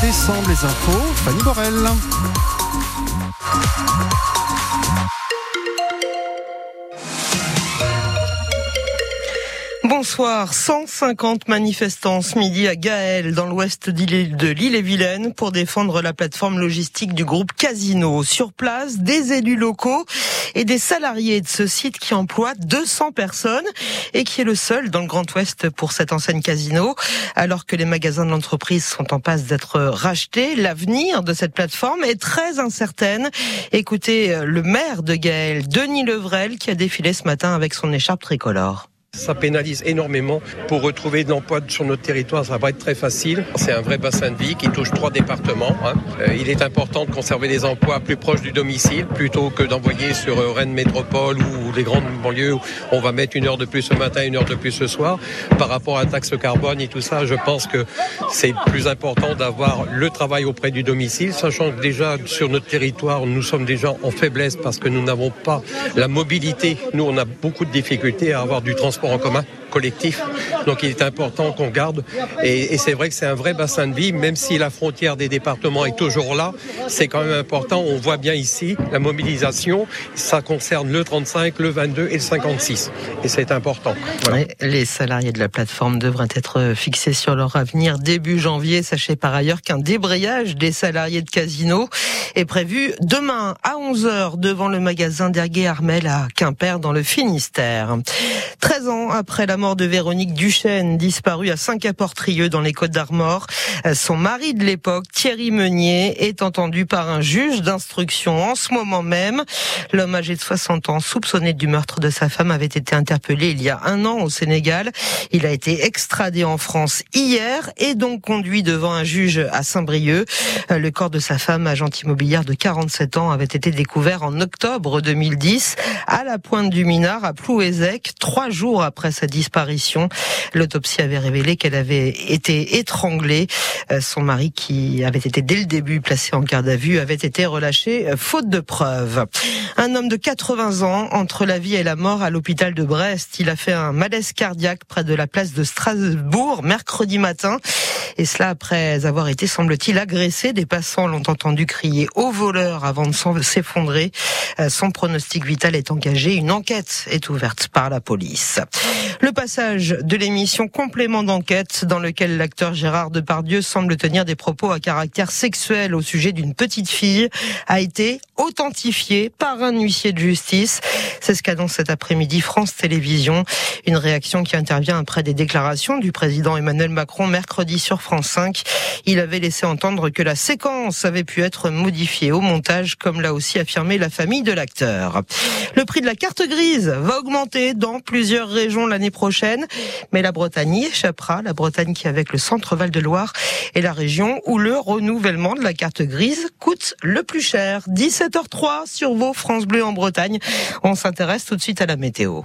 décembre, les infos, Fanny Borel. Bonsoir. 150 manifestants ce midi à Gaël, dans l'ouest de l'île-et-Vilaine, pour défendre la plateforme logistique du groupe Casino. Sur place, des élus locaux et des salariés de ce site qui emploie 200 personnes et qui est le seul dans le Grand Ouest pour cette enseigne Casino. Alors que les magasins de l'entreprise sont en passe d'être rachetés, l'avenir de cette plateforme est très incertaine. Écoutez le maire de Gaël, Denis Levrel, qui a défilé ce matin avec son écharpe tricolore. Ça pénalise énormément. Pour retrouver de l'emploi sur notre territoire, ça va être très facile. C'est un vrai bassin de vie qui touche trois départements. Hein. Euh, il est important de conserver les emplois plus proches du domicile plutôt que d'envoyer sur euh, Rennes Métropole ou les grandes banlieues où on va mettre une heure de plus ce matin, une heure de plus ce soir. Par rapport à la taxe carbone et tout ça, je pense que c'est plus important d'avoir le travail auprès du domicile, sachant que déjà sur notre territoire, nous sommes déjà en faiblesse parce que nous n'avons pas la mobilité. Nous, on a beaucoup de difficultés à avoir du transport en commun Donc il est important qu'on garde. Et, c'est vrai que c'est un vrai bassin de vie, même si la frontière des départements est toujours là, c'est quand même important. On voit bien ici la mobilisation, ça concerne le 35, le 22 et le 56. Et c'est important. Les salariés de la plateforme devraient être fixés sur leur avenir début janvier. Sachez par ailleurs qu'un débrayage des salariés de Casino est prévu demain à 11h devant le magasin d'Ergué Armel à Quimper dans le Finistère. 13 ans après la mort de Véronique Duchesne, disparue à Saint-Caportrieux dans les Côtes d'Armor, son mari de l'époque, Thierry Meunier, est entendu par un juge d'instruction en ce moment même. L'homme âgé de 60 ans, soupçonné du meurtre de sa femme, avait été interpellé il y a un an au Sénégal. Il a été extradé en France hier et donc conduit devant un juge à Saint-Brieuc. Le corps de sa femme, agente immobilière de 47 ans, avait été découvert en octobre 2010 à la pointe du Minard à Plouézec, trois jours après sa disparition. L'autopsie avait révélé qu'elle avait été étranglée. Euh, son mari, qui avait été dès le début placé en garde à vue, avait été relâché euh, faute de preuves. Un homme de 80 ans entre la vie et la mort à l'hôpital de Brest. Il a fait un malaise cardiaque près de la place de Strasbourg mercredi matin. Et cela après avoir été, semble-t-il, agressé. Des passants l'ont entendu crier au voleur avant de s'effondrer. Euh, son pronostic vital est engagé. Une enquête est ouverte par la police. Passage de l'émission Complément d'enquête dans lequel l'acteur Gérard Depardieu semble tenir des propos à caractère sexuel au sujet d'une petite fille a été authentifié par un huissier de justice. C'est ce qu'annonce cet après-midi France Télévisions. Une réaction qui intervient après des déclarations du président Emmanuel Macron mercredi sur France 5. Il avait laissé entendre que la séquence avait pu être modifiée au montage, comme l'a aussi affirmé la famille de l'acteur. Le prix de la carte grise va augmenter dans plusieurs régions l'année prochaine, mais la Bretagne y échappera. La Bretagne qui, avec le centre Val-de-Loire, est la région où le renouvellement de la carte grise coûte le plus cher. 17h03 sur vos France Bleu en Bretagne. On s'intéresse tout de suite à la météo.